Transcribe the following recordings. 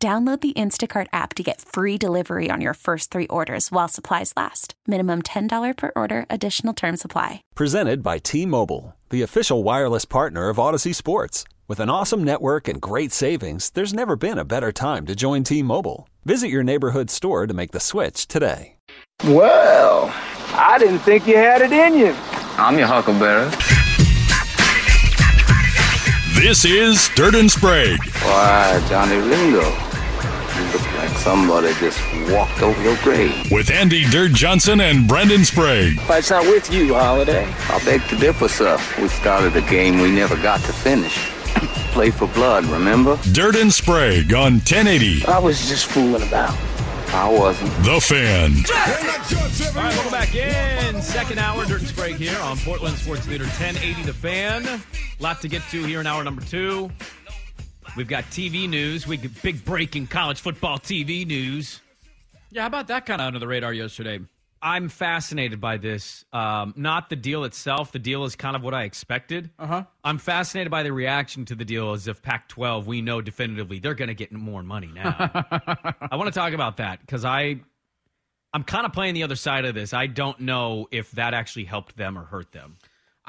Download the Instacart app to get free delivery on your first three orders while supplies last. Minimum $10 per order, additional term supply. Presented by T Mobile, the official wireless partner of Audacy Sports. With an awesome network and great savings, there's never been a better time to join T Mobile. Visit your neighborhood store to make the switch today. Well, I didn't think you had it in you. I'm your huckleberry. This is Dirt and Sprague. Why, Johnny Ringo, you look like somebody just walked over your grave. With Andy Dirt Johnson and Brendan Sprague. Fight's not with you, Holiday. I beg to differ, sir. We started a game we never got to finish. Play for blood, remember? Dirt and Sprague on 1080. I was just fooling about. I wasn't. The Fan. All right, welcome back in. Second hour, Dirt and Sprague here on Portland Sports Leader 1080 The Fan. Lot to get to here in hour number two. We've got TV news. We get big breaking college football TV news. Yeah, how about that kind of under the radar yesterday? I'm fascinated by this. Um, not the deal itself. The deal is kind of what I expected. Uh huh. I'm fascinated by the reaction to the deal as if Pac 12, we know definitively they're going to get more money now. I want to talk about that because I. I'm kind of playing the other side of this. I don't know if that actually helped them or hurt them.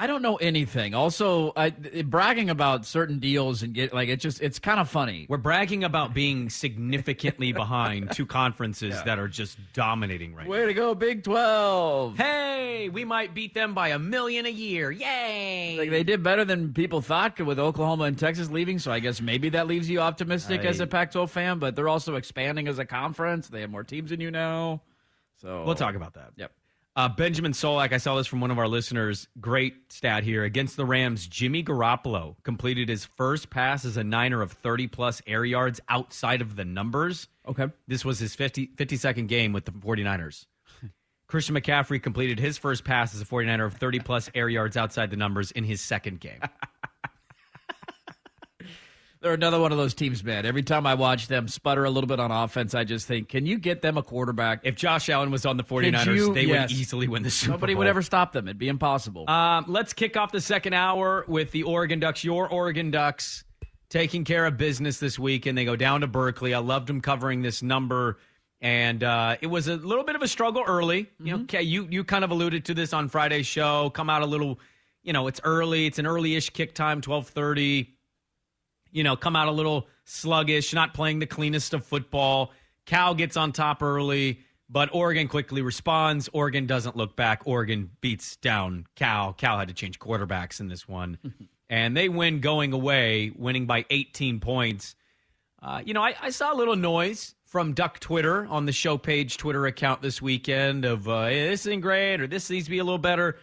I don't know anything. Also, I, bragging about certain deals and get like it just it's kind of funny. We're bragging about being significantly behind two conferences that are just dominating right Way to go, Big Twelve! Hey, we might beat them by a million a year. Yay! Like they did better than people thought with Oklahoma and Texas leaving, so I guess maybe that leaves you optimistic as a Pac-12 fan. But they're also expanding as a conference. They have more teams than you know. So We'll talk about that. Yep. Uh, Benjamin Solak, I saw this from one of our listeners. Great stat here. Against the Rams, Jimmy Garoppolo completed his first pass as a Niner of 30 plus air yards outside of the numbers. Okay. This was his 50, 52nd game with the 49ers. Christian McCaffrey completed his first pass as a 49er of 30 plus air yards outside the numbers in his second game. They're another one of those teams, man. Every time I watch them sputter a little bit on offense, I just think, can you get them a quarterback? If Josh Allen was on the 49ers, you- they yes. would easily win the Super Nobody Bowl. would ever stop them. It'd be impossible. Um, let's kick off the second hour with the Oregon Ducks. Your Oregon Ducks taking care of business this week, and they go down to Berkeley. I loved them covering this number, and uh, it was a little bit of a struggle early. You know, okay, you you kind of alluded to this on Friday's show. Come out a little, you know, it's early. It's an early-ish kick time, twelve thirty. You know, come out a little sluggish, not playing the cleanest of football. Cal gets on top early. But Oregon quickly responds. Oregon doesn't look back. Oregon beats down Cal. Cal had to change quarterbacks in this one. and they win going away, winning by 18 points. Uh, you know, I, I saw a little noise from Duck Twitter on the show page Twitter account this weekend of uh, hey, this isn't great or this needs to be a little better.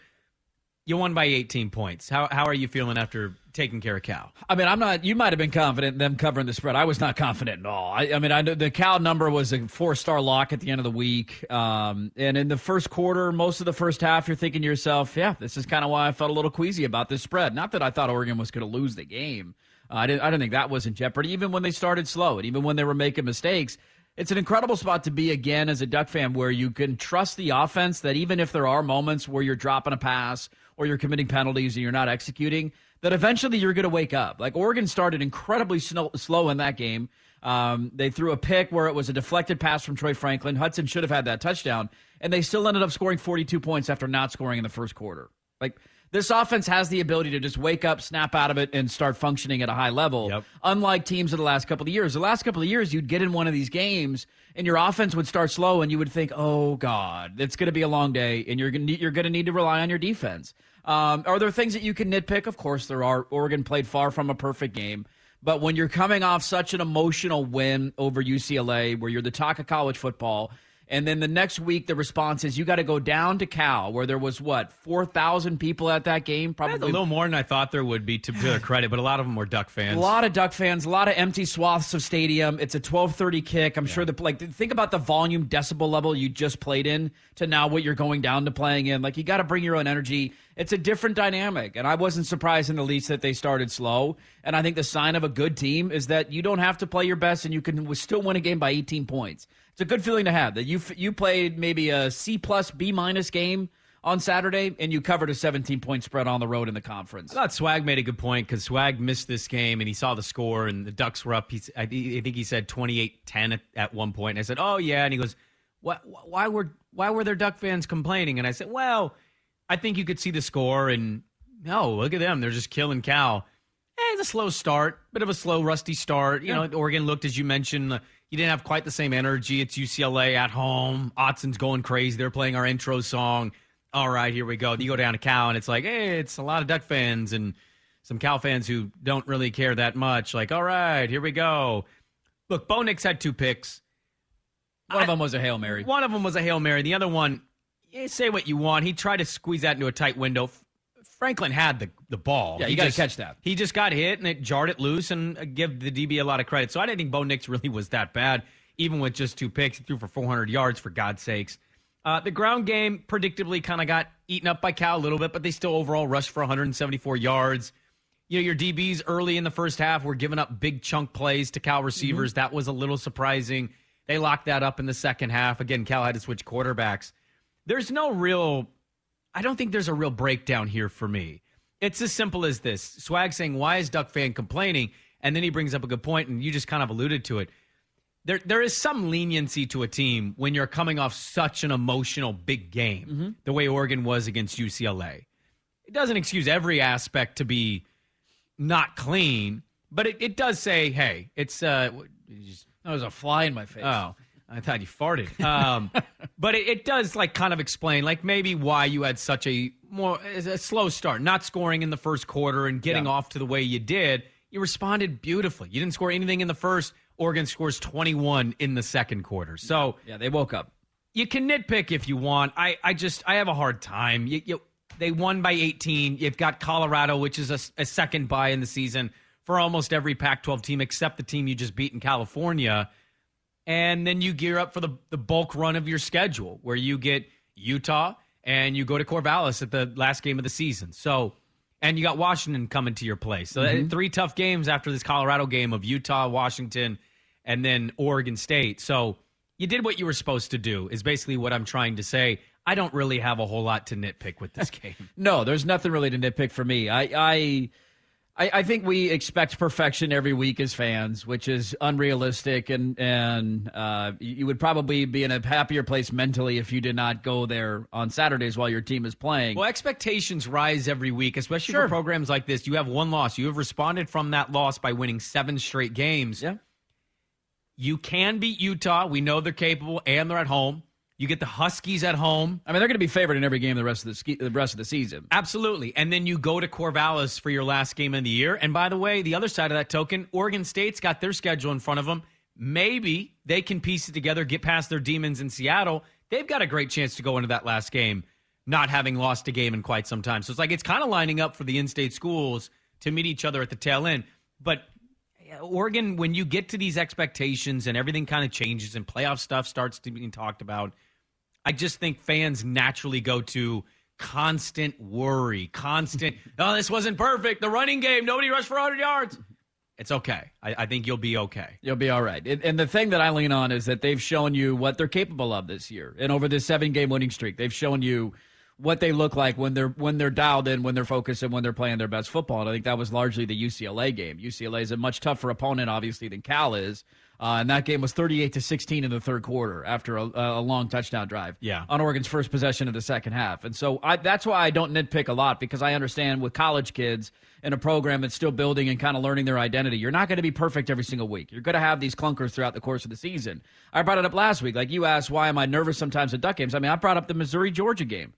You won by 18 points. How, how are you feeling after taking care of Cal? I mean, I'm not. You might have been confident in them covering the spread. I was not confident at all. I, I mean, I know the Cal number was a four star lock at the end of the week, um, and in the first quarter, most of the first half, you're thinking to yourself, "Yeah, this is kind of why I felt a little queasy about this spread." Not that I thought Oregon was going to lose the game. Uh, I didn't. I didn't think that was in jeopardy. Even when they started slow, and even when they were making mistakes, it's an incredible spot to be again as a Duck fan, where you can trust the offense. That even if there are moments where you're dropping a pass or you're committing penalties and you're not executing, that eventually you're going to wake up. Like Oregon started incredibly snow, slow in that game. Um, they threw a pick where it was a deflected pass from Troy Franklin. Hudson should have had that touchdown, and they still ended up scoring 42 points after not scoring in the first quarter. Like this offense has the ability to just wake up, snap out of it, and start functioning at a high level. Yep. Unlike teams of the last couple of years, the last couple of years you'd get in one of these games and your offense would start slow, and you would think, "Oh God, it's going to be a long day," and you're going to you're going to need to rely on your defense. Um, are there things that you can nitpick? Of course, there are. Oregon played far from a perfect game. But when you're coming off such an emotional win over UCLA, where you're the talk of college football, And then the next week, the response is you got to go down to Cal, where there was what four thousand people at that game. Probably That's a little more than I thought there would be to, their credit, but a lot of them were Duck fans. a lot of Duck fans, a lot of empty swaths of stadium. It's a twelve thirty kick. I'm sure the like think about the volume decibel level you just played in to now what you're going down to playing in. Like you got to bring your own energy. It's a different dynamic, and I wasn't surprised in the least that they started slow. And I think the sign of a good team is that you don't have to play your best, and you can still win a game by 18 points. It's a good feeling to have that you you played maybe a C plus B minus game on Saturday, and you covered a 17 point spread on the road in the conference. I thought Swag made a good point because Swag missed this game and he saw the score and the Ducks were up. He's, I, think he said 28-10 at, at one point. And I said, "Oh yeah," and he goes, "What? Why were why were there Duck fans complaining?" And I said, "Well, I think you could see the score and no, look at them. They're just killing Cal. Eh, it's a slow start, bit of a slow, rusty start. You know, Oregon looked as you mentioned." You didn't have quite the same energy. It's UCLA at home. Autzen's going crazy. They're playing our intro song all right, here we go. You go down to Cal, and it's like, hey, it's a lot of Duck fans and some Cal fans who don't really care that much. Like, all right, here we go. Look, Bo Nix had two picks. One of them was a hail mary. One of them was a Hail Mary. The other one, yeah, say what you want. He tried to squeeze that into a tight window. Franklin had the, the ball. Yeah, He you gotta just- catch that. He just got hit, and it jarred it loose, and uh, give the DB a lot of credit. So I didn't think Bo Nix really was that bad, even with just two picks. He threw for 400 yards, for God's sakes. Uh, the ground game predictably kind of got eaten up by Cal a little bit, but they still overall rushed for 174 yards. You know, your DBs early in the first half were giving up big chunk plays to Cal receivers. That was a little surprising. They locked that up in the second half. Again, Cal had to switch quarterbacks. There's no real, I don't think there's a real breakdown here for me. It's as simple as this Swag saying, Why is Duck fan complaining? And then he brings up a good point, and you just kind of alluded to it there there is some leniency to a team when you're coming off such an emotional big game, the way Oregon was against UCLA. It doesn't excuse every aspect to be not clean, but it, it does say, hey, it's uh There was a fly in my face. Oh, I thought you farted. Um, but it, it does like kind of explain like maybe why you had such a more a slow start, not scoring in the first quarter and getting Yeah. off to the way you did. You responded beautifully. You didn't score anything in the first. Oregon scores 21 in the second quarter. So Yeah, they woke up. you can nitpick if you want. I, I just I have a hard time. You, you, they won by 18. You've got Colorado, which is a, a second bye in the season for almost every Pac-12 team except the team you just beat in California. And then you gear up for the, the bulk run of your schedule where you get Utah and you go to Corvallis at the last game of the season. So, and you got Washington coming to your place. So, that- three tough games after this Colorado game of Utah, Washington, and then Oregon State. So, you did what you were supposed to do, is basically what I'm trying to say. I don't really have a whole lot to nitpick with this game. No, there's nothing really to nitpick for me. I, I, I, I think we expect perfection every week as fans, which is unrealistic, and and uh, you would probably be in a happier place mentally if you did not go there on Saturdays while your team is playing. Well, expectations rise every week, especially Sure. for programs like this. You have one loss. You have responded from that loss by winning seven straight games. yeah, You can beat Utah. We know they're capable, and they're at home. You get the Huskies at home. I mean they're going to be favored in every game the rest of the ski, the rest of the season. Absolutely. And then you go to Corvallis for your last game of the year. And by the way, the other side of that token, Oregon State's got their schedule in front of them. Maybe they can piece it together, get past their demons in Seattle. They've got a great chance to go into that last game not having lost a game in quite some time. So it's like it's kind of lining up for the in state schools to meet each other at the tail end. But Oregon, when you get to these expectations and everything kind of changes and playoff stuff starts to be talked about, I just think fans naturally go to constant worry, constant, oh, this wasn't perfect. The running game, nobody rushed for 100 yards. It's okay. I, I think you'll be okay. You'll be all right. And, and the thing that I lean on is that they've shown you what they're capable of this year, and over this seven-game winning streak, they've shown you what they look like when they're when they're dialed in, when they're focused, and when they're playing their best football. And I think that was largely the UCLA game. UCLA is a much tougher opponent, obviously, than Cal is. Uh, and that game was 38 to 16 in the third quarter after a, a long touchdown drive Yeah. on Oregon's first possession of the second half. And so I, that's why I don't nitpick a lot because I understand with college kids in a program that's still building and kind of learning their identity, you're not going to be perfect every single week. You're going to have these clunkers throughout the course of the season. I brought it up last week. Like you asked, why am I nervous sometimes at Duck games? I mean, I brought up the Missouri Georgia game.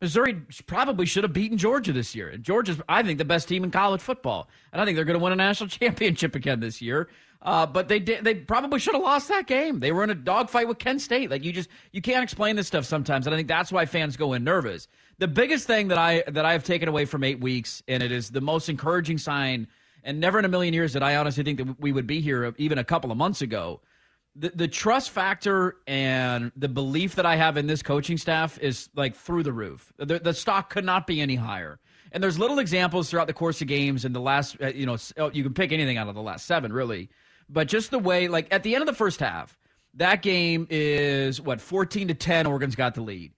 Missouri probably should have beaten Georgia this year. And Georgia's, I think, the best team in college football. And I think they're going to win a national championship again this year. Uh, but they did. They probably should have lost that game. They were in a dogfight with Kent State. Like you just you can't explain this stuff sometimes, and I think that's why fans go in nervous. The biggest thing that I that I have taken away from eight weeks, and it is the most encouraging sign, and never in a million years that I honestly think that we would be here even a couple of months ago. The, the trust factor and the belief that I have in this coaching staff is like through the roof. The, the stock could not be any higher. And there's little examples throughout the course of games and the last, uh, you know, oh, you can pick anything out of the last seven, really but just the way, like at the end of the first half, that game is what fourteen to ten. Oregon's got the lead.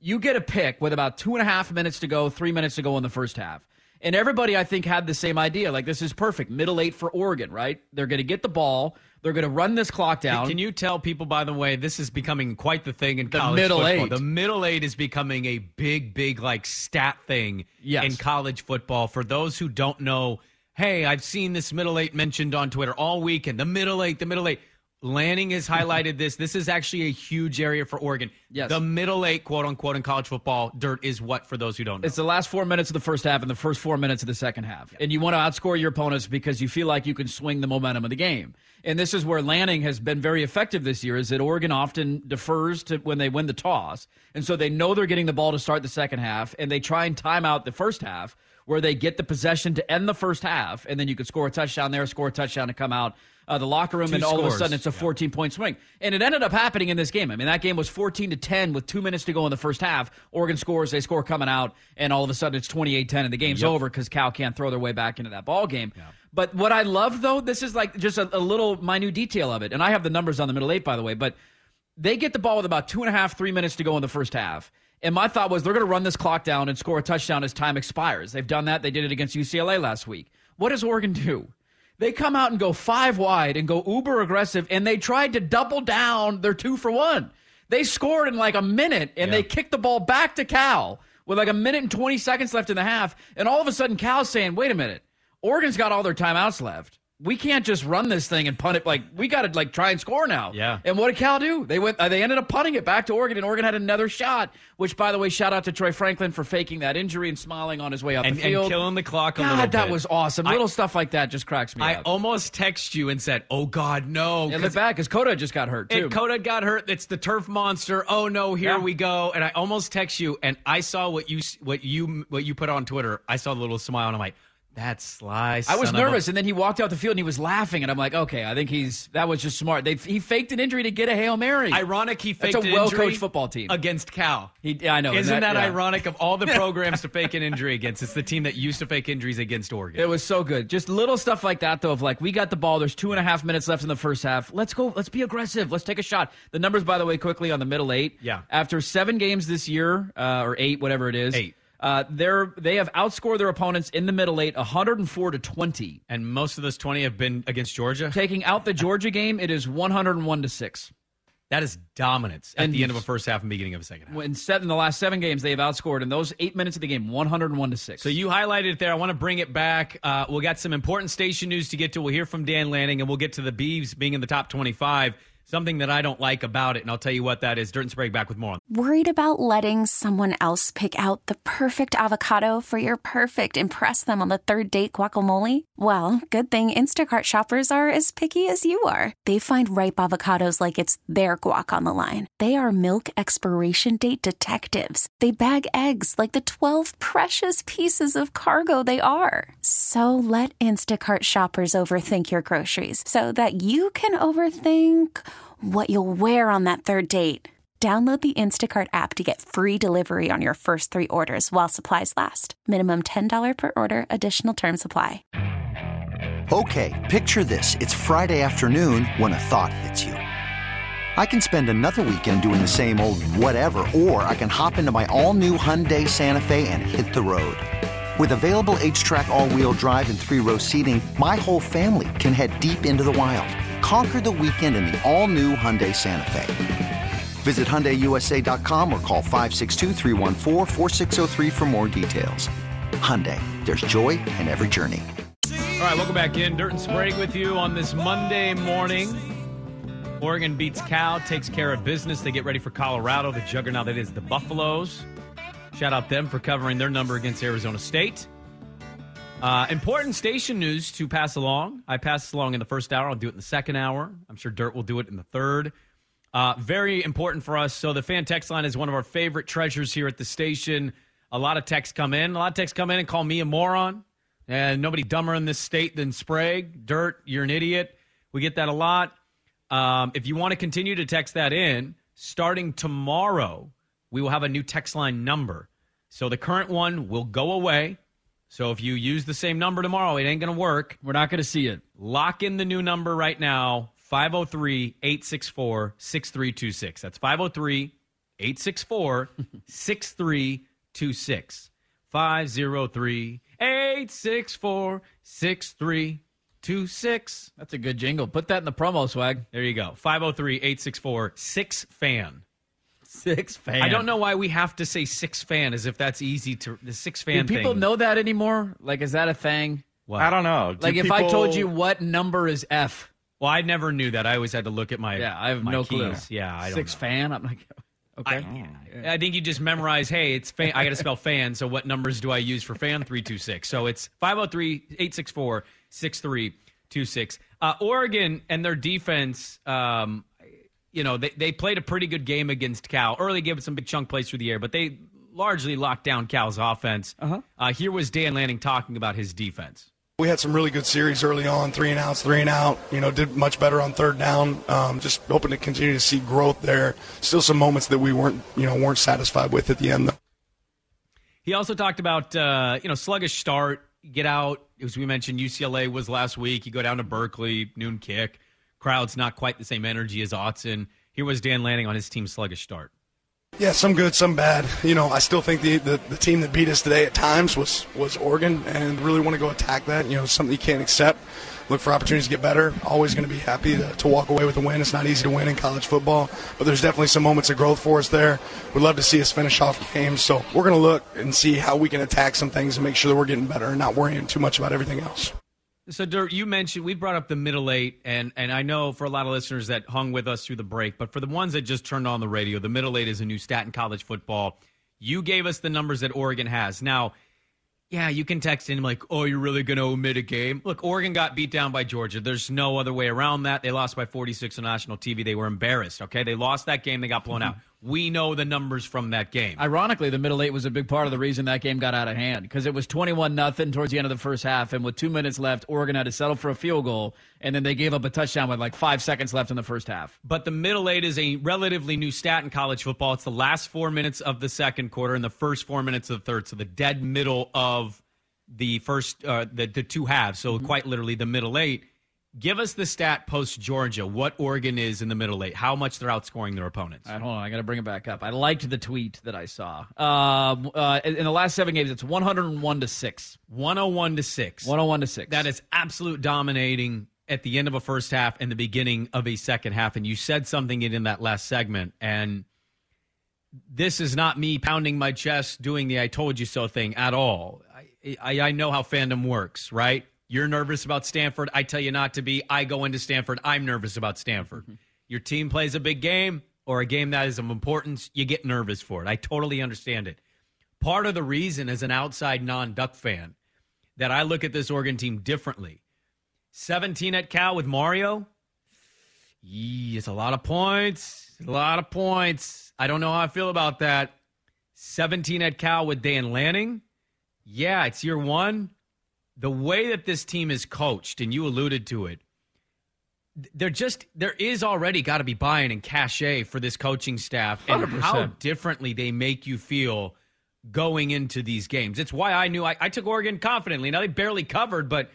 You get a pick with about two and a half minutes to go, three minutes to go in the first half. And everybody, I think, had the same idea. Like, this is perfect. Middle eight for Oregon, right? They're going to get the ball. They're going to run this clock down. Can you tell people, by the way, this is becoming quite the thing in the college middle football. Eight. The middle eight is becoming a big, big, like, stat thing yes. in college football. For those who don't know, hey, I've seen this middle eight mentioned on Twitter all weekend. The middle eight, the middle eight. Lanning has highlighted this. This is actually a huge area for Oregon. Yes. The middle eight, quote unquote, in college football, dirt is what for those who don't know? It's the last four minutes of the first half and the first four minutes of the second half. And you want to outscore your opponents because you feel like you can swing the momentum of the game. And this is where Lanning has been very effective this year, is that Oregon often defers to when they win the toss. And so they know they're getting the ball to start the second half, and they try and time out the first half where they get the possession to end the first half, and then you could score a touchdown there, score a touchdown to come out uh, the locker room, Two and all scores. of a sudden it's a 14 yeah. point swing. And it ended up happening in this game. I mean, that game was 14 to 10 with two minutes to go in the first half. Oregon scores, they score coming out, and all of a sudden it's 28 10, and the game's yep. over because Cal can't throw their way back into that ball game. Yeah. But what I love, though, this is like just a, a little minute detail of it, and I have the numbers on the middle eight, by the way, but they get the ball with about two and a half, three minutes to go in the first half. And my thought was they're going to run this clock down and score a touchdown as time expires. They've done that. They did it against UCLA last week. What does Oregon do? They come out and go five wide and go uber aggressive, and they tried to double down their two for one. They scored in like a minute, and yeah. they kicked the ball back to Cal with like a minute and 20 seconds left in the half. And all of a sudden, Cal's saying, wait a minute, Oregon's got all their timeouts left we can't just run this thing and punt it. Like we got to like try and score now. Yeah. And what did Cal do? They went. Uh, they ended up punting it back to Oregon, and Oregon had another shot. Which, by the way, shout out to Troy Franklin for faking that injury and smiling on his way out and, the field and killing the clock. God, a little that was awesome. I, Little stuff like that just cracks me. I up. almost text you and said, "Oh God, no!" And look back because Coda just got hurt too. And Coda got hurt. It's the turf monster. Oh no, here Yeah. we go. And I almost text you, and I saw what you what you what you put on Twitter. I saw the little smile, and I'm like. That's sly. I was of a- nervous, and then he walked out the field and he was laughing, and I'm like, okay, I think he's that was just smart. They he faked an injury to get a hail mary. Ironic, he That's faked a well-coached football team. against Cal. He, yeah, I know. Isn't and that, yeah. ironic? Of all the programs to fake an injury against, it's the team that used to fake injuries against Oregon. It was so good. Just little stuff like that, though, of like, we got the ball. There's two and a half minutes left in the first half. Let's go. Let's be aggressive. Let's take a shot. The numbers, by the way, quickly on the middle eight. Yeah. After seven games this year, uh, or eight, whatever it is. Eight. Uh, they're they have outscored their opponents in the middle eight, 104 to 20. and most of those 20 have been against Georgia. Taking out the Georgia game, it is 101 to six. That is dominance at And- the end of a first half and beginning of a second half. In set in the last seven games, they have outscored in those eight minutes of the game, 101 to six. So you highlighted it there. I want to bring it back. Uh, we'll got some important station news to get to. We'll hear from Dan Lanning, and we'll get to the Beavs being in the top 25. Something that I don't like about it, and I'll tell you what that is. Dirt and Sprague back with more. Worried about letting someone else pick out the perfect avocado for your perfect impress them on the third date guacamole? Well, good thing Instacart shoppers are as picky as you are. They find ripe avocados like it's their guac on the line. They are milk expiration date detectives. They bag eggs like the 12 precious pieces of cargo they are. So let Instacart shoppers overthink your groceries so that you can overthink what you'll wear on that third date. Download the Instacart app to get free delivery on your first three orders while supplies last. Minimum $10 per order, additional term supply. Okay, picture this. It's Friday afternoon when a thought hits you. I can spend another weekend doing the same old whatever, or I can hop into my all new Hyundai Santa Fe and hit the road. With available HTRAC, all wheel drive, and three row seating, my whole family can head deep into the wild. Conquer the weekend in the all new Hyundai Santa Fe. Visit HyundaiUSA.com or call 562-314-4603 for more details. Hyundai, there's joy in every journey. All right, welcome back in. Dirt and Sprague with you on this Monday morning. Oregon beats Cal, takes care of business. They get ready for Colorado, the juggernaut that is the Buffaloes. Shout out them for covering their number against Arizona State. Uh, important station news to pass along. I passed along in the first hour. I'll do it in the second hour. I'm sure Dirt will do it in the third. Uh, very important for us. So the fan text line is one of our favorite treasures here at the station. A lot of texts come in. A lot of texts come in and call me a moron. And nobody dumber in this state than Sprague. Dirt, you're an idiot. We get that a lot. Um, if you want to continue to text that in, starting tomorrow, we will have a new text line number. So the current one will go away. So if you use the same number tomorrow, it ain't going to work. We're not going to see it. Lock in the new number right now 503 864 6326. That's 503 864 6326. 503 864 6326. That's a good jingle. Put that in the promo swag. There you go. 503 864 6 fan. Six fan. I don't know why we have to say six fan as if that's easy to the six fan Do people thing. know that anymore? Like, is that a thing? What? I don't know. Do Like, if I told you what number is F, Well, I never knew that. I always had to look at my yeah, I have no keys. clue. Yeah, I don't Six know. fan. I'm like, okay. I, I think you just memorize, hey, it's fan. I got to spell fan. So what numbers do I use for fan? 326. So it's 503 864 6326. Uh, Oregon and their defense, um, you know, they, they played a pretty good game against Cal. Early gave it some big chunk plays through the air, but they largely locked down Cal's offense. Uh-huh. here was Dan Lanning talking about his defense. We had some really good series early on, three and outs, three and out. You know, did much better on third down. Um, just hoping to continue to see growth there. Still some moments that we weren't, you know, weren't satisfied with at the end. Though. He also talked about uh, you know sluggish start, get out. As we mentioned, UCLA was last week. You go down to Berkeley, noon kick. Crowd's not quite the same energy as Autzen. Here was Dan Lanning on his team's sluggish start. Yeah, some good, some bad. You know, I still think the, the, the team that beat us today at times was, was Oregon, and really want to go attack that. You know, something you can't accept. Look for opportunities to get better. Always going to be happy to, to walk away with a win. It's not easy to win in college football, but there's definitely some moments of growth for us there. We'd love to see us finish off games. So we're going to look and see how we can attack some things and make sure that we're getting better and not worrying too much about everything else. So, Dirt, you mentioned we brought up the middle eight, and and I know for a lot of listeners that hung with us through the break, but for the ones that just turned on the radio, the middle eight is a new stat in college football. You gave us the numbers that Oregon has. Now, yeah, you can text in like, "Oh, you're really going to omit a game." Look, Oregon got beat down by Georgia. There's no other way around that. They lost by 46 on national TV. They were embarrassed. Okay, they lost that game. They got blown out. We know the numbers from that game. Ironically, the middle eight was a big part of the reason that game got out of hand because it was 21 nothing towards the end of the first half, and with two minutes left, Oregon had to settle for a field goal, and then they gave up a touchdown with like five seconds left in the first half. But the middle eight is a relatively new stat in college football. It's the last four minutes of the second quarter and the first four minutes of the third. So the dead middle of the first, uh, the, the two halves. So quite literally the middle eight. Give us the stat post Georgia. What Oregon is in the middle eight? How much they're outscoring their opponents? Right, hold on. I got to bring it back up. I liked the tweet that I saw. Um, uh, in the last seven games, it's 101 to 6. 101 to six. 101 to 6. That is absolute dominating at the end of a first half and the beginning of a second half. And you said something in that last segment. And this is not me pounding my chest doing the I told you so thing at all. I, I, I know how fandom works, right? You're nervous about Stanford. I tell you not to be. I go into Stanford. I'm nervous about Stanford. Mm-hmm. Your team plays a big game or a game that is of importance. You get nervous for it. I totally understand it. Part of the reason, as an outside non Duck fan, that I look at this Oregon team differently. 17 at Cal with Mario. Yee, it's a lot of points. A lot of points. I don't know how I feel about that. 17 at Cal with Dan Lanning. Yeah, it's year one. The way that this team is coached, and you alluded to it, they're just there is already got to be buy-in and cachet for this coaching staff and 100%. how differently they make you feel going into these games. It's why I knew I, I took Oregon confidently. Now they barely covered, but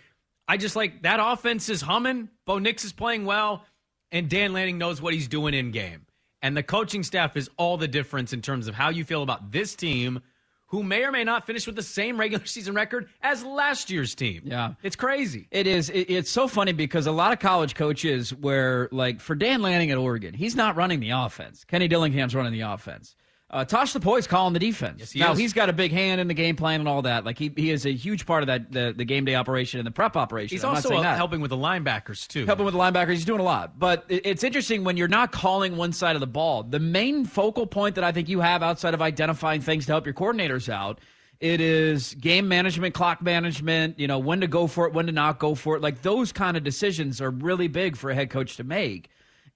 I just like that offense is humming. Bo Nix is playing well, and Dan Lanning knows what he's doing in game. And the coaching staff is all the difference in terms of how you feel about this team, who may or may not finish with the same regular season record as last year's team. Yeah. It's crazy. It is. It, it's so funny because a lot of college coaches, where like for Dan Lanning at Oregon, he's not running the offense. Kenny Dillingham's running the offense. Uh, Tosh Lupoi's calling the defense. Yes, he now is. he's got a big hand in the game plan and all that. Like he, he is a huge part of that the, the game day operation and the prep operation. He's I'm also uh, helping with the linebackers too. helping with the linebackers. He's doing a lot. But it- it's interesting when you're not calling one side of the ball. The main focal point that I think you have outside of identifying things to help your coordinators out It is game management, clock management, you know, when to go for it, when to not go for it. Like those kind of decisions are really big for a head coach to make.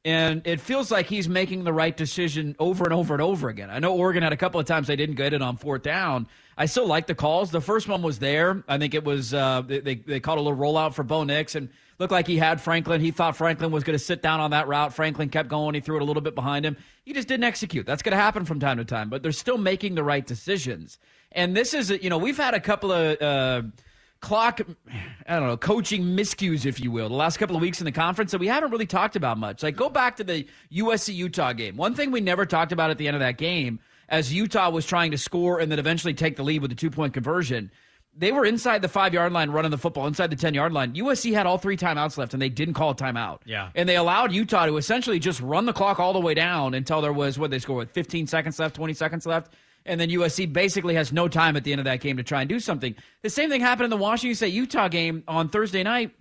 And it feels like he's making the right decision over and over and over again. I know Oregon had a couple of times they didn't get it on fourth down. I still like the calls. The first one was there. I think it was, uh, they, they called a little rollout for Bo Nix and looked like he had Franklin. He thought Franklin was going to sit down on that route. Franklin kept going. He threw it a little bit behind him. He just didn't execute. That's going to happen from time to time, but they're still making the right decisions. And this is, you know, we've had a couple of, uh, clock, I don't know, coaching miscues, if you will, the last couple of weeks in the conference that we haven't really talked about much. Like, go back to the USC Utah game. One thing we never talked about at the end of that game, as Utah was trying to score and then eventually take the lead with the two point conversion, they were inside the five yard line running the football, inside the 10 yard line. USC had all three timeouts left and they didn't call a timeout. Yeah. And they allowed Utah to essentially just run the clock all the way down until there was, what they score with 15 seconds left, 20 seconds left and then USC basically has no time at the end of that game to try and do something. The same thing happened in the Washington State Utah game on Thursday night.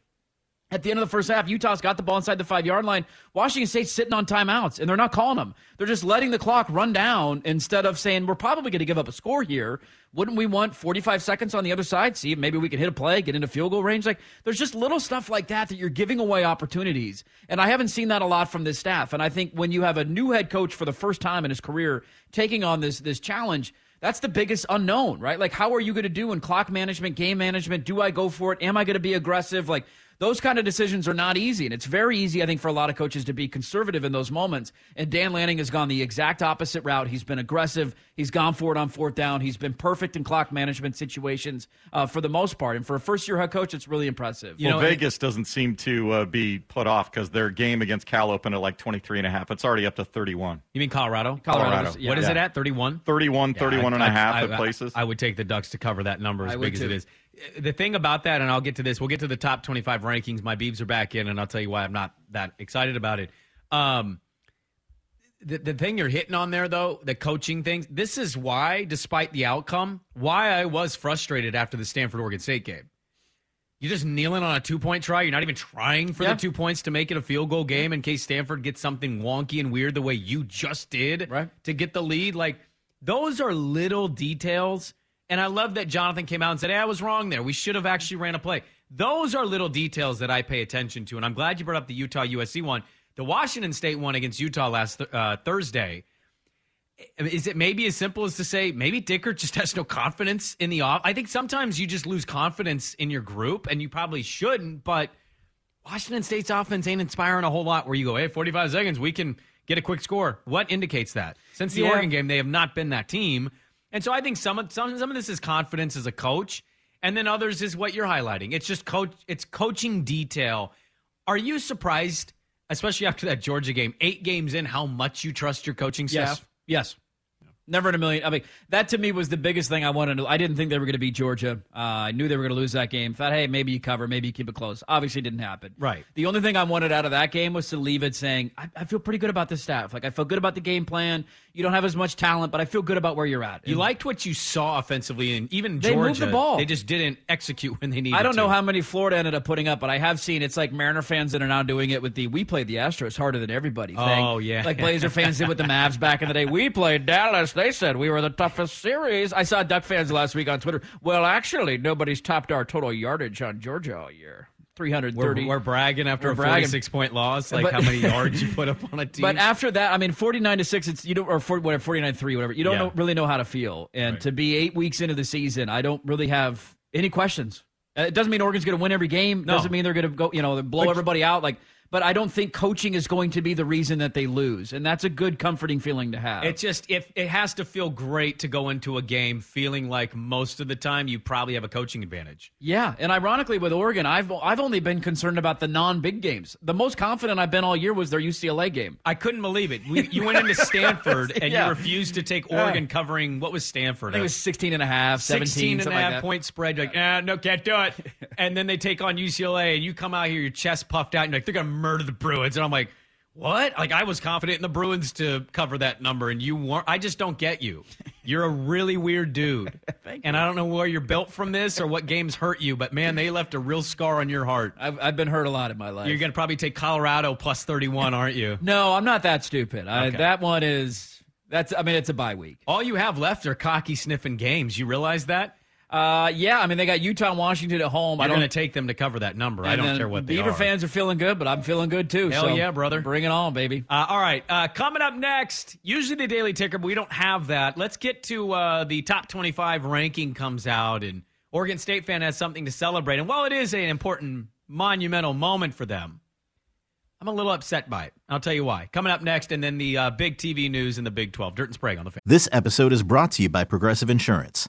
At the end of the first half, Utah's got the ball inside the five yard line. Washington State's sitting on timeouts, and they're not calling them. They're just letting the clock run down instead of saying, We're probably going to give up a score here. Wouldn't we want 45 seconds on the other side? See maybe we can hit a play, get into field goal range. Like, there's just little stuff like that that you're giving away opportunities. And I haven't seen that a lot from this staff. And I think when you have a new head coach for the first time in his career taking on this, this challenge, that's the biggest unknown, right? Like, how are you going to do in clock management, game management? Do I go for it? Am I going to be aggressive? Like, those kind of decisions are not easy. And it's very easy, I think, for a lot of coaches to be conservative in those moments. And Dan Lanning has gone the exact opposite route. He's been aggressive. He's gone for it on fourth down. He's been perfect in clock management situations uh, for the most part. And for a first year head coach, it's really impressive. You well, know, Vegas doesn't seem to uh, be put off because their game against Cal opened at like 23 and a half. It's already up to 31. You mean Colorado? Colorado. Yeah. What is yeah. it at? 31? 31, 31 yeah, and I, a half I, at places. I would take the Ducks to cover that number as big as it is the thing about that, and I'll get to this. We'll get to the top twenty-five rankings. My Beavs are back in, and I'll tell you why I'm not that excited about it. Um, the, the thing you're hitting on there, though, the coaching things. This is why, despite the outcome, why I was frustrated after the Stanford Oregon State game. You're just kneeling on a two point try. You're not even trying for yeah. the two points to make it a field goal game in case Stanford gets something wonky and weird the way you just did right. to get the lead. Like, those are little details and I love that Jonathan came out and said, hey, I was wrong there. We should have actually ran a play. Those are little details that I pay attention to. And I'm glad you brought up the Utah USC one. The Washington State one against Utah last th- uh, Thursday. Is it maybe as simple as to say maybe Dickert just has no confidence in the off? I think sometimes you just lose confidence in your group, and you probably shouldn't. But Washington State's offense ain't inspiring a whole lot. Where you go, hey, 45 seconds, we can get a quick score. What indicates that? Since the yeah. Oregon game, they have not been that team. And so I think some of some some of this is confidence as a coach, and then others is what you're highlighting. It's just coach. It's coaching detail. Are you surprised, especially after that Georgia game, eight games in, how much you trust your coaching staff? Yes. Yes. Never in a million. I mean, that to me was the biggest thing I wanted to. I didn't think they were going to beat Georgia. Uh, I knew they were going to lose that game. Thought, hey, maybe you cover, maybe you keep it close. Obviously, didn't happen. Right. The only thing I wanted out of that game was to leave it saying, I, I feel pretty good about the staff. Like I feel good about the game plan. You don't have as much talent, but I feel good about where you're at. You and liked what you saw offensively, and even they Georgia, moved the ball. They just didn't execute when they needed. I don't to. know how many Florida ended up putting up, but I have seen it's like Mariner fans that are now doing it with the "We played the Astros harder than everybody." Thing. Oh yeah, like Blazer fans did with the Mavs back in the day. We played Dallas. They said we were the toughest series. I saw Duck fans last week on Twitter. Well, actually, nobody's topped our total yardage on Georgia all year. 330. We're, we're bragging after we're a bragging. 46 point loss, like but, how many yards you put up on a team. But after that, I mean, 49 to 6, it's, you don't, or 40, whatever, 49 3, whatever. You don't yeah. know, really know how to feel. And right. to be eight weeks into the season, I don't really have any questions. Uh, it doesn't mean Oregon's going to win every game. No. Doesn't mean they're going to go, you know, blow but, everybody out. Like, but I don't think coaching is going to be the reason that they lose, and that's a good, comforting feeling to have. It just if it has to feel great to go into a game feeling like most of the time you probably have a coaching advantage. Yeah, and ironically with Oregon, I've I've only been concerned about the non-big games. The most confident I've been all year was their UCLA game. I couldn't believe it. We, you went into Stanford and yeah. you refused to take Oregon yeah. covering what was Stanford? I think it was 16 and a half, 17, 16 and a half like point spread. You're like, ah, no, can't do it. and then they take on UCLA and you come out here, your chest puffed out, and you're like, they're gonna murder the Bruins. And I'm like, what? Like I was confident in the Bruins to cover that number, and you weren't. I just don't get you. You're a really weird dude, and I don't know where you're built from this or what games hurt you, but man, they left a real scar on your heart. I've, I've been hurt a lot in my life. You're gonna probably take Colorado plus 31, aren't you? no, I'm not that stupid. Okay. That one is That's. I mean, it's a bye week. All you have left are cocky sniffing games. You realize that? Uh, yeah. I mean, they got Utah and Washington at home. You're I don't. going to take them to cover that number. I don't care what they Beaver are. fans are feeling good, but I'm feeling good too. Hell so yeah, brother. Bring it on, baby. Uh, all right. Uh, coming up next, usually the Daily Ticker, but we don't have that. Let's get to uh, the top 25 ranking comes out, and Oregon State fan has something to celebrate. And while it is an important, monumental moment for them, I'm a little upset by it. I'll tell you why. Coming up next, and then the uh, big TV news in the Big 12. Dirt and Sprague on the fan. This episode is brought to you by Progressive Insurance.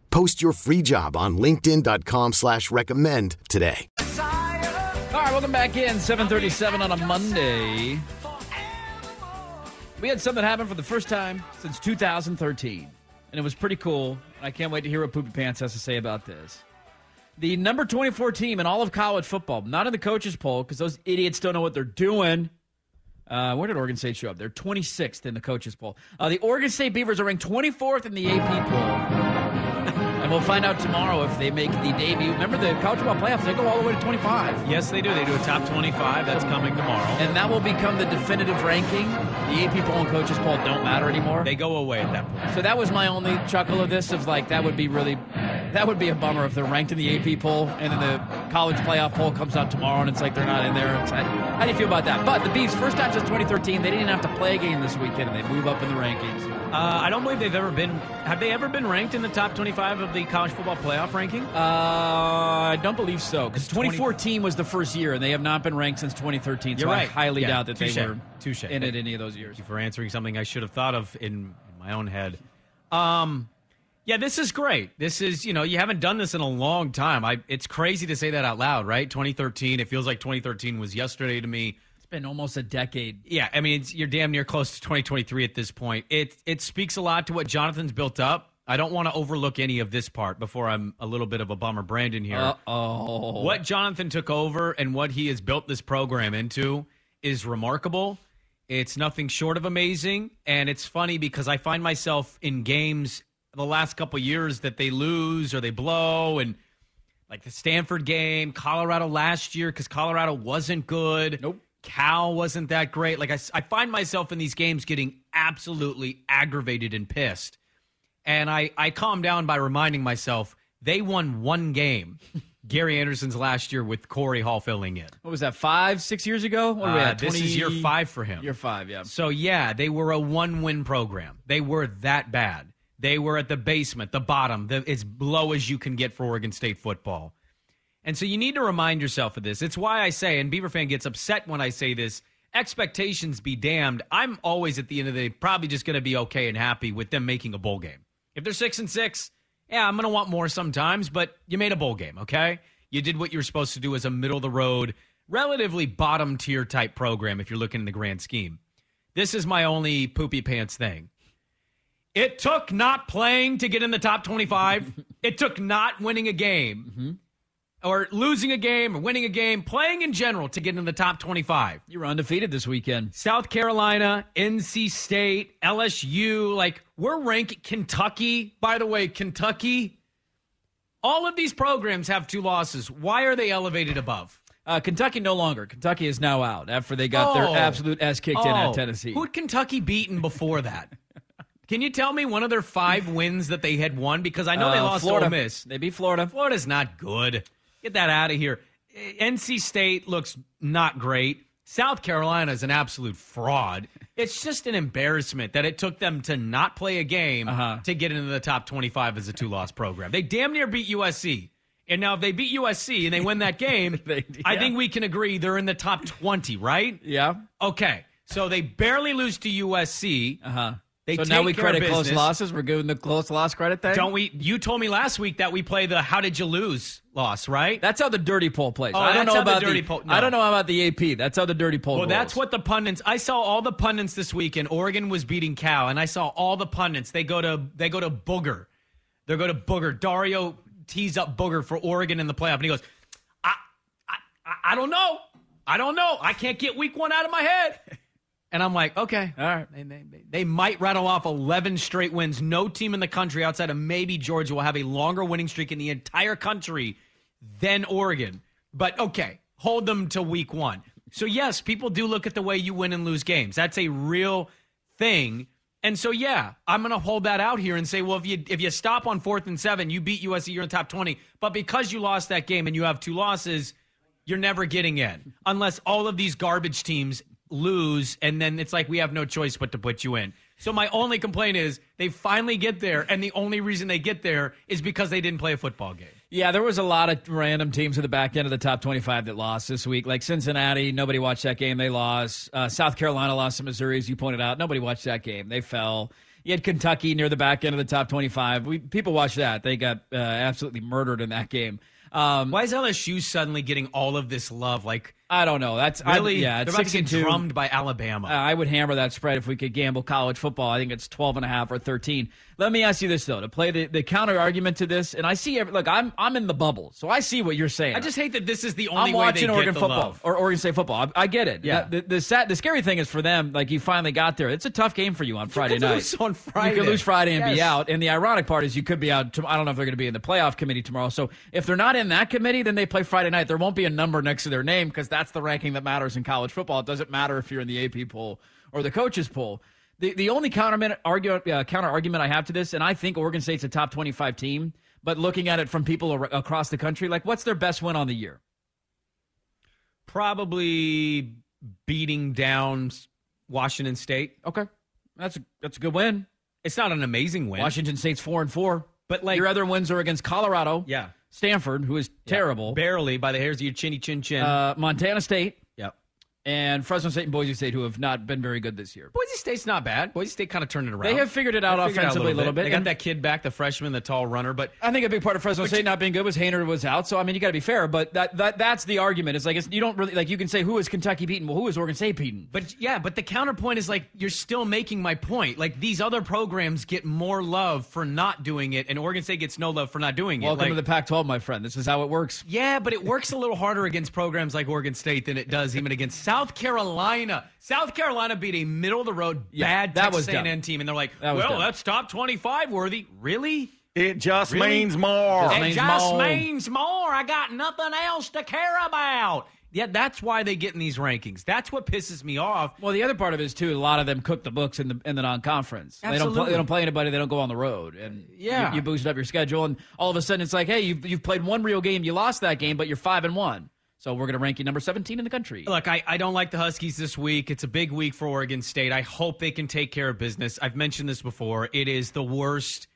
Post your free job on linkedin.com slash recommend today. All right, welcome back in. 737 on a Monday. We had something happen for the first time since 2013, and it was pretty cool. I can't wait to hear what Poopy Pants has to say about this. The number 24 team in all of college football, not in the coaches poll, because those idiots don't know what they're doing. Uh, where did Oregon State show up? They're 26th in the coaches poll. Uh, the Oregon State Beavers are ranked 24th in the AP poll. We'll find out tomorrow if they make the debut. Remember the college football playoffs? They go all the way to 25. Yes, they do. They do a top 25. That's coming tomorrow. And that will become the definitive ranking. The AP poll and coaches poll don't matter anymore. They go away at that point. So that was my only chuckle of this. Of like that would be really, that would be a bummer if they're ranked in the AP poll and then the college playoff poll comes out tomorrow and it's like they're not in there. How do you feel about that? But the Beavs, first time since 2013, they didn't have to play a game this weekend and they move up in the rankings. Uh, I don't believe they've ever been. Have they ever been ranked in the top 25 of the college football playoff ranking? Uh, I don't believe so because 2014 was the first year and they have not been ranked since 2013. You're so right. I highly Yeah, doubt that touche. they were Touche. in it any of those years. Thank you for answering something I should have thought of in, in my own head. Um, yeah, this is great. This is, you know, you haven't done this in a long time. I it's crazy to say that out loud, right? 2013. It feels like 2013 was yesterday to me. It's been almost a decade. Yeah, I mean, it's, you're damn near close to 2023 at this point. It it speaks a lot to what Jonathan's built up. I don't want to overlook any of this part before I'm a little bit of a bummer, Brandon here. Oh. What Jonathan took over and what he has built this program into is remarkable. It's nothing short of amazing, and it's funny because I find myself in games the last couple years that they lose or they blow, and like the Stanford game, Colorado last year because Colorado wasn't good. Nope. Cal wasn't that great. Like I, I find myself in these games getting absolutely aggravated and pissed, and I I calm down by reminding myself they won one game. Gary Anderson's last year with Cory Hall filling in. What was that? Five, six years ago? What Uh, at? this is year five for him. Year five, yeah. So yeah, they were a one-win program. They were that bad. They were at the basement, the bottom, the, as low as you can get for Oregon State football. And so you need to remind yourself of this. It's why I say, and Beaver fan gets upset when I say this. Expectations be damned. I'm always at the end of the day probably just going to be okay and happy with them making a bowl game. If they're six and six, yeah, I'm going to want more sometimes. But you made a bowl game, okay? You did what you were supposed to do as a middle of the road, relatively bottom tier type program. If you're looking in the grand scheme, this is my only poopy pants thing. It took not playing to get in the top 25. it took not winning a game mm-hmm. Or losing a game or winning a game, playing in general to get in the top 25. You were undefeated this weekend. South Carolina, NC State, LSU, like we're ranked Kentucky. By the way, Kentucky, all of these programs have two losses. Why are they elevated above? Uh, Kentucky no longer. Kentucky is now out after they got Oh. their absolute ass kicked in Oh, at Tennessee. Who'd Kentucky beaten before that? Can you tell me one of their five wins that they had won? Because I know they Uh, lost Florida. to Ole Miss. They beat Florida. Florida's not good. Get that out of here. NC State looks not great. South Carolina is an absolute fraud. It's just an embarrassment that it took them to not play a game Uh-huh. to get into the top 25 as a two loss program. They damn near beat USC. And now, if they beat USC and they win that game, They- I think we can agree they're in the top 20, right? Yeah. Okay. So they barely lose to USC. Uh huh. They so now we credit close losses. We're giving the close loss credit thing. Don't we? You told me last week that we play the how did you lose loss, right? That's how the dirty poll plays. Oh, I don't know how the about dirty poll- no. I don't know about the AP. That's how the dirty poll. Well, that's what the pundits. I saw all the pundits this week, and Oregon was beating Cal, and I saw all the pundits. They go to they go to Booger. They go to Booger. Dario tees up Booger for Oregon in the playoff, and he goes, I, I- I don't know. I don't know. I can't get week one out of my head. And I'm like, okay, all right. They, they, they- might rattle off 11 straight wins. No team in the country outside of maybe Georgia will have a longer winning streak in the entire country than Oregon. But okay, hold them to week one. So, yes, people do look at the way you win and lose games. That's a real thing. And so, yeah, I'm going to hold that out here and say, well, if you if you stop on fourth and seven, you beat USC, you're in the top 20. But because you lost that game and you have two losses, you're never getting in unless all of these garbage teams lose, and then it's like we have no choice but to put you in. So my only complaint is they finally get there, and the only reason they get there is because they didn't play a football game. Yeah, there was a lot of random teams at the back end of the top 25 that lost this week. Like Cincinnati, nobody watched that game. They lost. Uh, South Carolina lost to Missouri, as you pointed out. Nobody watched that game. They fell. You had Kentucky near the back end of the top 25. We, people watched that. They got uh, absolutely murdered in that game. Um, Why is LSU suddenly getting all of this love? Like, I don't know. That's I- really? yeah, They're it's about to get 62. drummed by Alabama. Uh, I would hammer that spread if we could gamble college football. I think it's 12 and a half or 13. Let me ask you this though, to play the, the counter argument to this, and I see every, look, I'm I'm in the bubble, so I see what you're saying. I just hate that this is the only I'm way watching they Oregon get the football love. or Oregon State football. I, I get it. Yeah. The, the sad, the scary thing is for them, like you finally got there. It's a tough game for you on Friday could night. lose on Friday. You could lose Friday and be out. And the ironic part is you could be out. To, I don't know if they're going to be in the playoff committee tomorrow. So if they're not in that committee, then they play Friday night. There won't be a number next to their name because that's the ranking that matters in college football. It doesn't matter if you're in the AP poll or the coaches poll. The the only counter argument uh, counter argument I have to this, and I think Oregon State's a top 25 team. But looking at it from people ar- across the country, like what's their best win on the year? Probably beating down Washington State. Okay, that's a, that's a good win. It's not an amazing win. Washington State's four and four, But, like- your other wins are against Colorado, Yeah. Stanford, who is terrible, Barely by the hairs of your chinny chin chin. uh, Montana State. And Fresno State and Boise State, who have not been very good this year. Boise State's not bad. Boise State kind of turned it around. They have figured it out figured offensively a little bit. They got that kid back, the freshman, the tall runner. But I think a big part of Fresno State not being good was Haener was out. So I mean, you got to be fair, but that, that that's the argument. It's like it's, you don't really like you can say who is Kentucky beaten? Well, who is Oregon State beaten? But yeah, but the counterpoint is like you're still making my point. Like these other programs get more love for not doing it, and Oregon State gets no love for not doing it. Welcome Like, to the Pac-12, my friend. This is how it works. yeah, but it works a little harder against programs like Oregon State than it does even against South Carolina. South Carolina beat a middle of the road Yeah, bad that Texas was dumb. A&M team, and they're like, That "Well, dumb. that's top twenty-five worthy." Really? It just Really? means more. Just It means just more. means more. I got nothing else to care about. Yeah, that's why they get in these rankings. That's what pisses me off. Well, the other part of it is too. A lot of them cook the books in the in the non-conference. They don't play, they don't play anybody. They don't go on the road, and Yeah. you, you boost up your schedule, and all of a sudden it's like, hey, you've you've played one real game. You lost that game, but you're five and one. So we're going to rank you number 17 in the country. Look, I, I don't like the Huskies this week. It's a big week for Oregon State. I hope they can take care of business. I've mentioned this before. It is the worst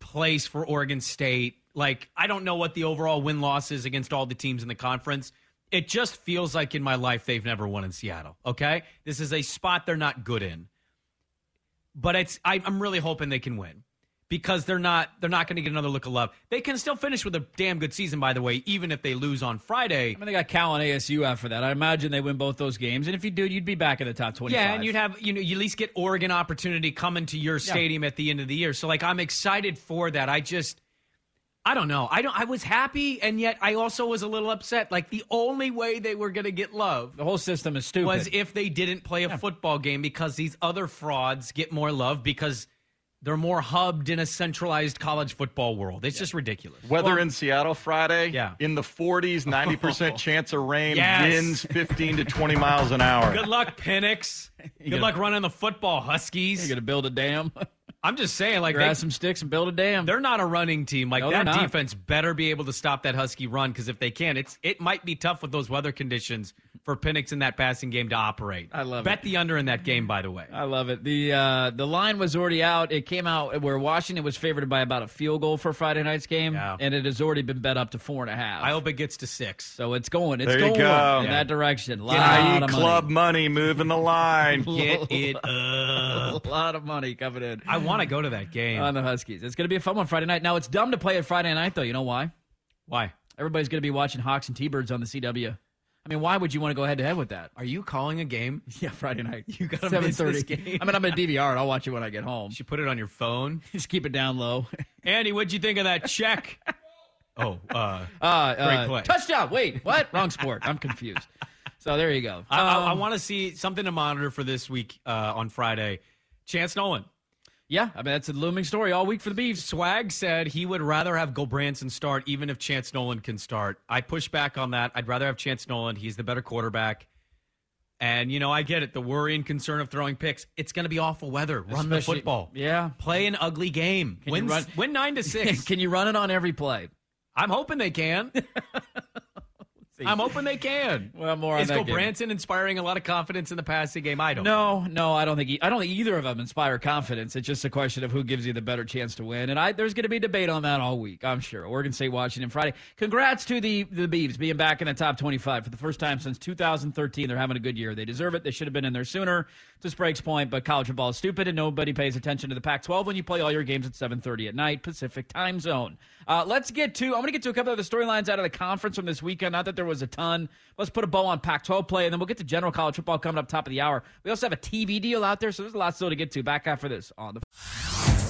place for Oregon State. Like, I don't know what the overall win loss is against all the teams in the conference. It just feels like in my life they've never won in Seattle. Okay? This is a spot they're not good in. But it's I, I'm really hoping they can win. Because they're not they're not going to get another look of love. They can still finish with a damn good season, by the way, even if they lose on Friday. I mean, they got Cal and ASU after that. I imagine they win both those games, and if you do, you'd be back in the top twenty. Yeah, and you'd have you know you at least get Oregon opportunity coming to your stadium at the end of the year. So like I'm excited for that. I just I don't know. I don't I was happy and yet I also was a little upset. Like the only way they were going to get love the whole system is stupid. was if they didn't play a football game because these other frauds get more love because they're more hubbed in a centralized college football world. It's just ridiculous. Weather in Seattle Friday, Yeah. in the 40s, 90% chance of rain, Yes. winds 15 to 20 miles an hour. Good luck, Penix. Good gotta- luck running the football, Huskies. You're going to build a dam, I'm just saying, like, grab they, some sticks, and build a dam. They're not a running team. Like No, that defense better be able to stop that Husky run because if they can, it's it might be tough with those weather conditions for Penix in that passing game to operate. I love Bet it. the under in that game, by the way. I love it. The uh, the line was already out. It came out where Washington was favored by about a field goal for Friday night's game, Yeah. and it has already been bet up to four and a half. I hope it gets to six. so. It's going. It's There you going go. in Yeah. that direction. A lot IE of club money. money moving the line. Get it up. a lot of money coming in I want to go to that game. on the Huskies. It's going to be a fun one Friday night. Now it's dumb to play it Friday night though. You know why? Why? Everybody's going to be watching Hawks and T-Birds on the CW. I mean, why would you want to go head to head with that? Are you calling a game? Yeah, Friday night. You gotta miss this game. I mean, I'm at DVR. and I'll watch it when I get home. You should put it on your phone. Just keep it down low. Andy, what'd you think of that check? oh, uh, Uh, uh, Great play. Touchdown. Wait, what? Wrong sport. I'm confused. So there you go. I, I, I Um, want to see something to monitor for this week uh, on Friday. Chance Nolan. Yeah, I mean that's a looming story all week for the Beavs. Swag said he would rather have Gulbranson start even if Chance Nolan can start. I push back on that. I'd rather have Chance Nolan. He's the better quarterback. And, you know, I get it. The worry and concern of throwing picks. It's going to be awful weather. Run the football. Yeah. Play an ugly game. Can Win, run- win 9 to 6. Can you run it on every play? I'm hoping they can. I'm hoping they can. Well, more on Is that game. Gulbranson inspiring a lot of confidence in the passing game? I don't know. No, no, I don't think e- I don't think either of them inspire confidence. It's just a question of who gives you the better chance to win. And I, there's going to be debate on that all week, I'm sure. Oregon State, Washington Friday. Congrats to the the Beavs being back in the top 25 for the first time since 2013. They're having a good year. They deserve it. They should have been in there sooner. To Sprague's point, but college football is stupid, and nobody pays attention to the Pac-12 when you play all your games at 7:30 at night Pacific time zone. Uh, let's get to. I'm going to get to a couple of the storylines out of the conference from this weekend. Not that there was a ton. Let's put a bow on Pac-12 play, and then we'll get to general college football coming up top of the hour. We also have a TV deal out there, so there's a lot still to get to. Back after this on the.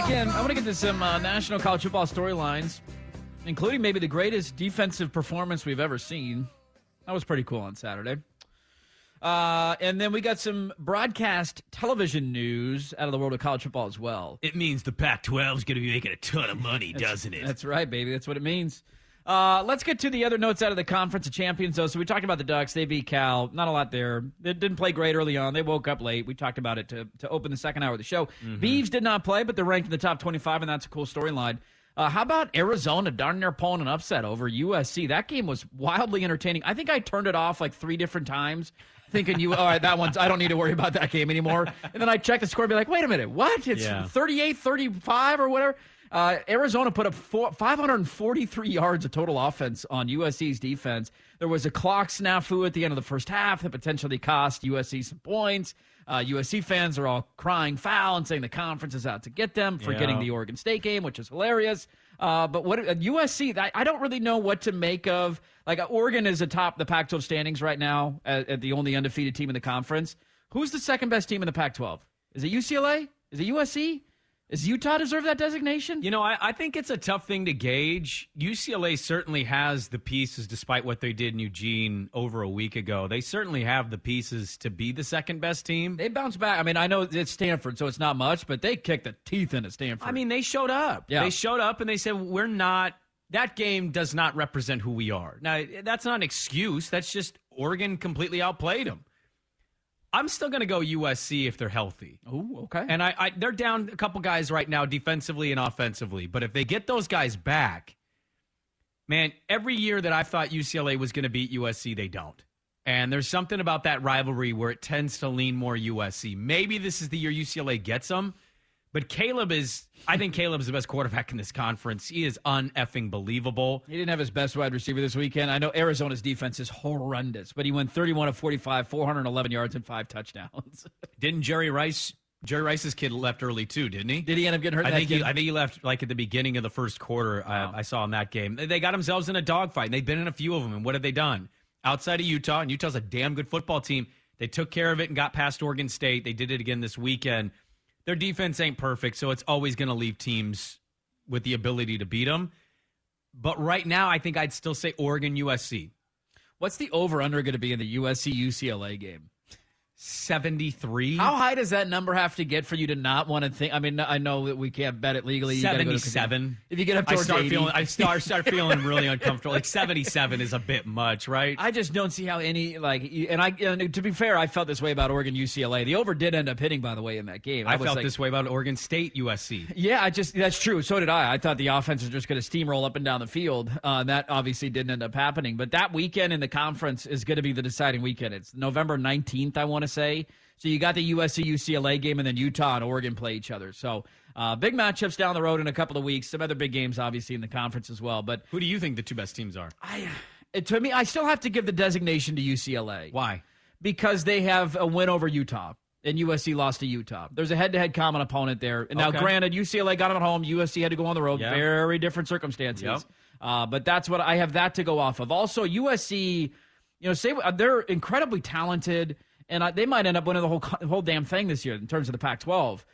Back in. I want to get to some uh, national college football storylines, including maybe the greatest defensive performance we've ever seen. That was pretty cool on Saturday. Uh, and then we got some broadcast television news out of the world of college football as well. It means the Pac 12 is going to be making a ton of money, doesn't it? That's right, baby. That's what it means. Uh, let's get to the other notes out of the Conference of Champions, though. So we talked about the Ducks. They beat Cal. Not a lot there. They didn't play great early on. They woke up late. We talked about it to, to open the second hour of the show. Beavs did not play, but they're ranked in the top 25, and that's a cool storyline. Uh, how about Arizona darn near pulling an upset over USC? That game was wildly entertaining. I think I turned it off like three different times, thinking, "You, all right, that one's. I don't need to worry about that game anymore." And then I checked the score, and be like, "Wait a minute, what? It's Yeah. 38 35 or whatever. Uh, Arizona put up four, 543 yards of total offense on USC's defense. There was a clock snafu at the end of the first half that potentially cost USC some points. Uh, USC fans are all crying foul and saying the conference is out to get them for Yeah. getting the Oregon State game, which is hilarious. Uh, but what uh, USC, I, I don't really know what to make of. Like uh, Oregon is atop the Pac-12 standings right now, at, at the only undefeated team in the conference. Who's the second best team in the Pac-12? Is it UCLA? Is it USC? Does Utah deserve that designation? You know, I, I think it's a tough thing to gauge. UCLA certainly has the pieces, despite what they did in Eugene over a week ago. They certainly have the pieces to be the second best team. They bounced back. I mean, I know it's Stanford, so it's not much, but they kicked the teeth into Stanford. I mean, they showed up. Yeah. They showed up and they said, We're not, that game does not represent who we are. Now, that's not an excuse. That's just Oregon completely outplayed them. I'm still going to go USC if they're healthy. Oh, okay. And I, I, they're down a couple guys right now, defensively and offensively. But if they get those guys back, man, every year that I thought UCLA was going to beat USC, they don't. And there's something about that rivalry where it tends to lean more USC. Maybe this is the year UCLA gets them. But Caleb is, I think Caleb is the best quarterback in this conference. He is uneffing believable. He didn't have his best wide receiver this weekend. I know Arizona's defense is horrendous, but he went 31 of 45, 411 yards and five touchdowns. Didn't Jerry Rice? Jerry Rice's kid left early too, didn't he? Did he end up getting hurt? I think he. I think he left like at the beginning of the first quarter. Uh, wow. I, I saw in that game. They- They got themselves in a dogfight. and They've been in a few of them. And what have they done outside of Utah? And Utah's a damn good football team. They took care of it and got past Oregon State. They did it again this weekend. Their defense ain't perfect, so it's always going to leave teams with the ability to beat them. But right now, I think I'd still say Oregon USC. What's the over under going to be in the USC UCLA game? 73. How high does that number have to get for you to not want to think? I mean, I know that we can't bet it legally. You gotta go to- 77. if you get up I towards start 80. feeling I start start feeling really uncomfortable. Like 77 is a bit much, right? I just don't see how any like, and I and to be fair, I felt this way about Oregon UCLA. The over did end up hitting, by the way, in that game. I, was felt like- this way about Oregon State USC. Yeah, I just that's true. So did I. I thought the offense was just going to steamroll up and down the field. Uh, that obviously didn't end up happening. But that weekend in the conference is going to be the deciding weekend. It's November nineteenth, I want to say. So you got the USC UCLA game, and then Utah and Oregon play each other. So uh, big matchups down the road in a couple of weeks. Some other big games, obviously, in the conference as well. But Who do you think the two best teams are? I, to me, I still have to give the designation to UCLA. Why? Because they have a win over Utah. And USC lost to Utah. There's a head-to-head common opponent there. And now, Okay. granted, UCLA got them at home. USC had to go on the road. Yeah. Very different circumstances. Yep. Uh, but that's what I have that to go off of. Also, USC, you know, say they're incredibly talented, and I, they might end up winning the whole whole damn thing this year in terms of the Pac-12.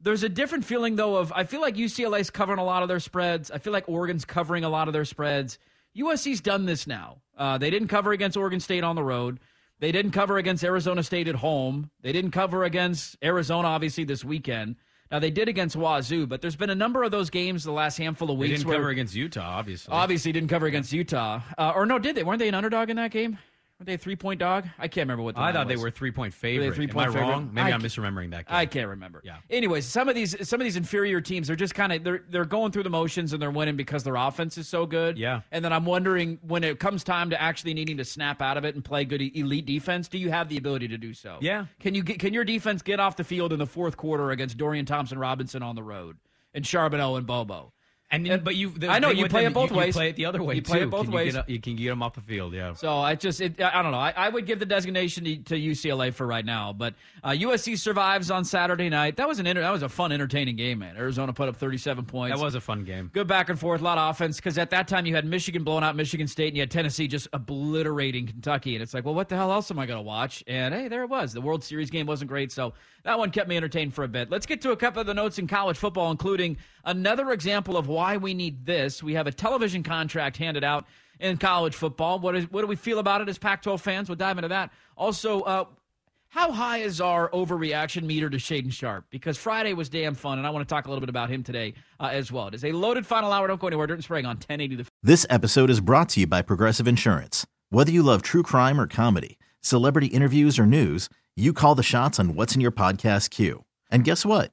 There's a different feeling though of I feel like UCLA's covering a lot of their spreads. I feel like Oregon's covering a lot of their spreads. USC's done this now. Uh, they didn't cover against Oregon State on the road. They didn't cover against Arizona State at home. They didn't cover against Arizona obviously this weekend. Now they did against Wazoo, but there's been a number of those games the last handful of They weeks didn't where cover against Utah, obviously. obviously didn't cover against Utah. Uh, or no, did they? Weren't they an underdog in that game? Were they a three point dog? I can't remember what the I thought they were three point Were they favorite. three-point Am I favorite? wrong? Maybe I I'm misremembering that game. I can't remember. Yeah. Anyways, some of these some of these inferior teams are just kind of they're they're going through the motions and they're winning because their offense is so good. Yeah. And then I'm wondering when it comes time to actually needing to snap out of it and play good elite defense, do you have the ability to do so? Yeah. Can you get, can your defense get off the field in the fourth quarter against Dorian Thompson Robinson on the road and Charbonnet and Bobo? And then, but you, the I know, you play them, it both you, ways. You play it the other way You too. play it both can ways. You, get, you can get them off the field. Yeah. So I just, it, I don't know. I, I would give the designation to, to UCLA for right now, but uh, USC survives on Saturday night. That was an inter- that was a fun, entertaining game, man. Arizona put up 37 points. That was a fun game. good back and forth, a lot of offense. Because at that time you had Michigan blowing out Michigan State, and you had Tennessee just obliterating Kentucky, and it's like, well, what the hell else am I going to watch? And hey, there it was. The World Series game wasn't great, so that one kept me entertained for a bit. Let's get to a couple of the notes in college football, including another example of why we need this. We have a television contract handed out in college football. What is what do we feel about it as Pac-12 fans? We'll dive into that. Also, uh, how high is our overreaction meter to Shaedon Sharpe? Because Friday was damn fun, and I want to talk a little bit about him today uh, as well. It is a loaded final hour. Don't go anywhere. Dirt and Sprague on 1080 The This episode is brought to you by Progressive Insurance. Whether you love true crime or comedy, celebrity interviews or news, you call the shots on what's in your podcast queue. And guess what?